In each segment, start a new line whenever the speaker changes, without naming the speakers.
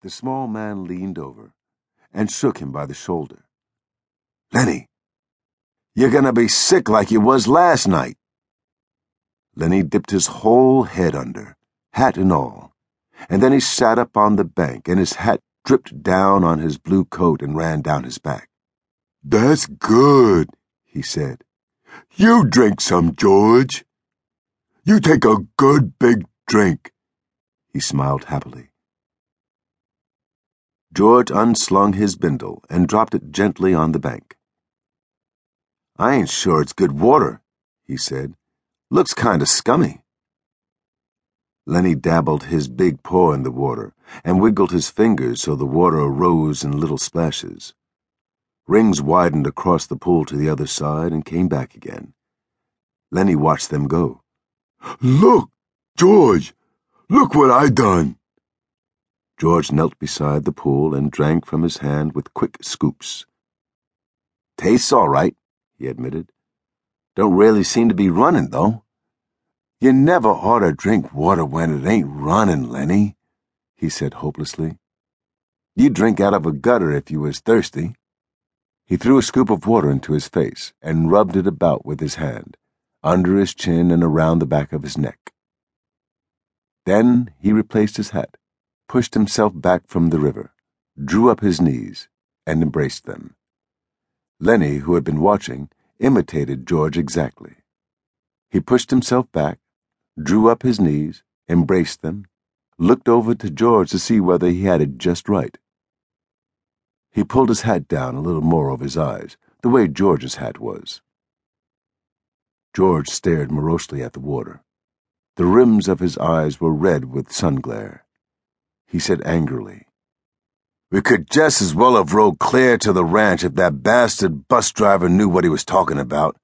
The small man leaned over and shook him by the shoulder. Lennie, you're gonna be sick like you was last night. Lennie dipped his whole head under, hat and all, and then he sat up on the bank and his hat dripped down on his blue coat and ran down his back. That's good, he said. You drink some, George. You take a good big drink. He smiled happily. George unslung his bindle and dropped it gently on the bank. I ain't sure it's good water, he said. Looks kinda scummy. Lennie dabbled his big paw in the water and wiggled his fingers so the water arose in little splashes. Rings widened across the pool to the other side and came back again. Lennie watched them go. Look, George! Look what I done! George knelt beside the pool and drank from his hand with quick scoops. Tastes all right, he admitted. Don't really seem to be running, though. You never ought to drink water when it ain't running, Lennie, he said hopelessly. You'd drink out of a gutter if you was thirsty. He threw a scoop of water into his face and rubbed it about with his hand, under his chin and around the back of his neck. Then he replaced his hat pushed himself back from the river, drew up his knees, and embraced them. Lennie, who had been watching, imitated George exactly. He pushed himself back, drew up his knees, embraced them, looked over to George to see whether he had it just right. He pulled his hat down a little more over his eyes, the way George's hat was. George stared morosely at the water. The rims of his eyes were red with sun glare he said angrily. We could just as well have rode clear to the ranch if that bastard bus driver knew what he was talking about.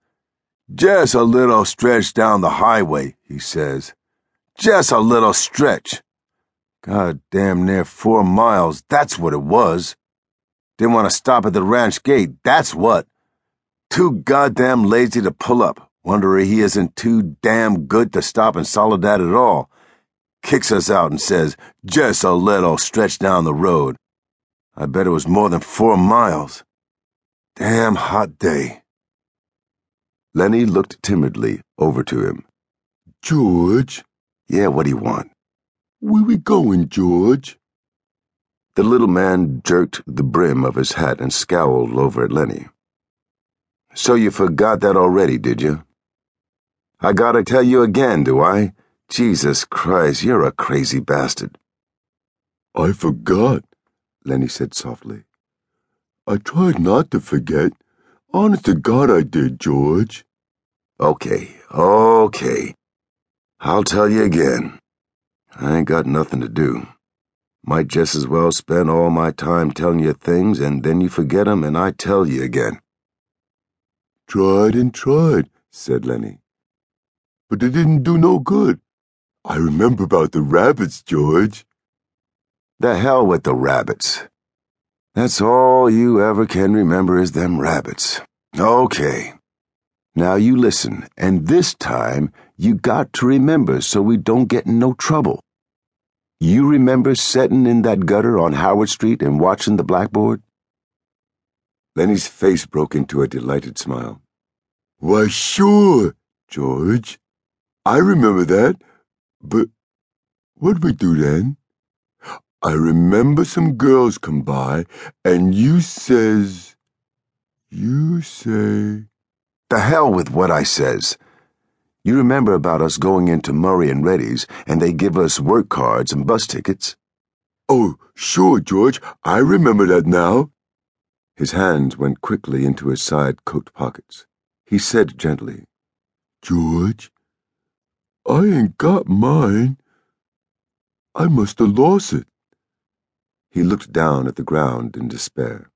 Just a little stretch down the highway, he says. Just a little stretch. God damn near four miles, that's what it was. Didn't want to stop at the ranch gate, that's what. Too goddamn lazy to pull up. Wonder if he isn't too damn good to stop in Soledad at all kicks us out and says, just a little stretch down the road. I bet it was more than four miles. Damn hot day. Lennie looked timidly over to him. George? Yeah, what do you want? Where we going, George? The little man jerked the brim of his hat and scowled over at Lennie. So you forgot that already, did you? I gotta tell you again, do I? Jesus Christ, you're a crazy bastard. I forgot, Lennie said softly. I tried not to forget. Honest to God, I did, George. Okay, okay. I'll tell you again. I ain't got nothing to do. Might just as well spend all my time telling you things and then you forget 'em and I tell you again. Tried and tried, said Lennie. But it didn't do no good. I remember about the rabbits, George. The hell with the rabbits. That's all you ever can remember is them rabbits. Okay. Now you listen, and this time you got to remember so we don't get in no trouble. You remember setting in that gutter on Howard Street and watching the blackboard? Lennie's face broke into a delighted smile. Why, sure, George. I remember that. But what'd we do then? I remember some girls come by, and you says, you say, the hell with what I says. You remember about us going into Murray and Ready's, and they give us work cards and bus tickets? Oh, sure, George. I remember that now. His hands went quickly into his side coat pockets. He said gently, George, I ain't got mine. I must have lost it. He looked down at the ground in despair.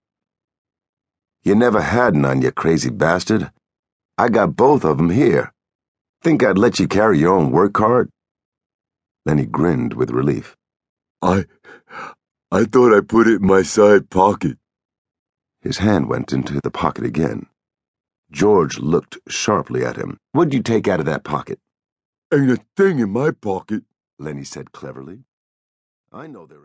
You never had none, you crazy bastard. I got both of 'em here. Think I'd let you carry your own work card? Then he grinned with relief. I. I thought I put it in my side pocket. His hand went into the pocket again. George looked sharply at him. What'd you take out of that pocket? Ain't a thing in my pocket, Lennie said cleverly. I know there.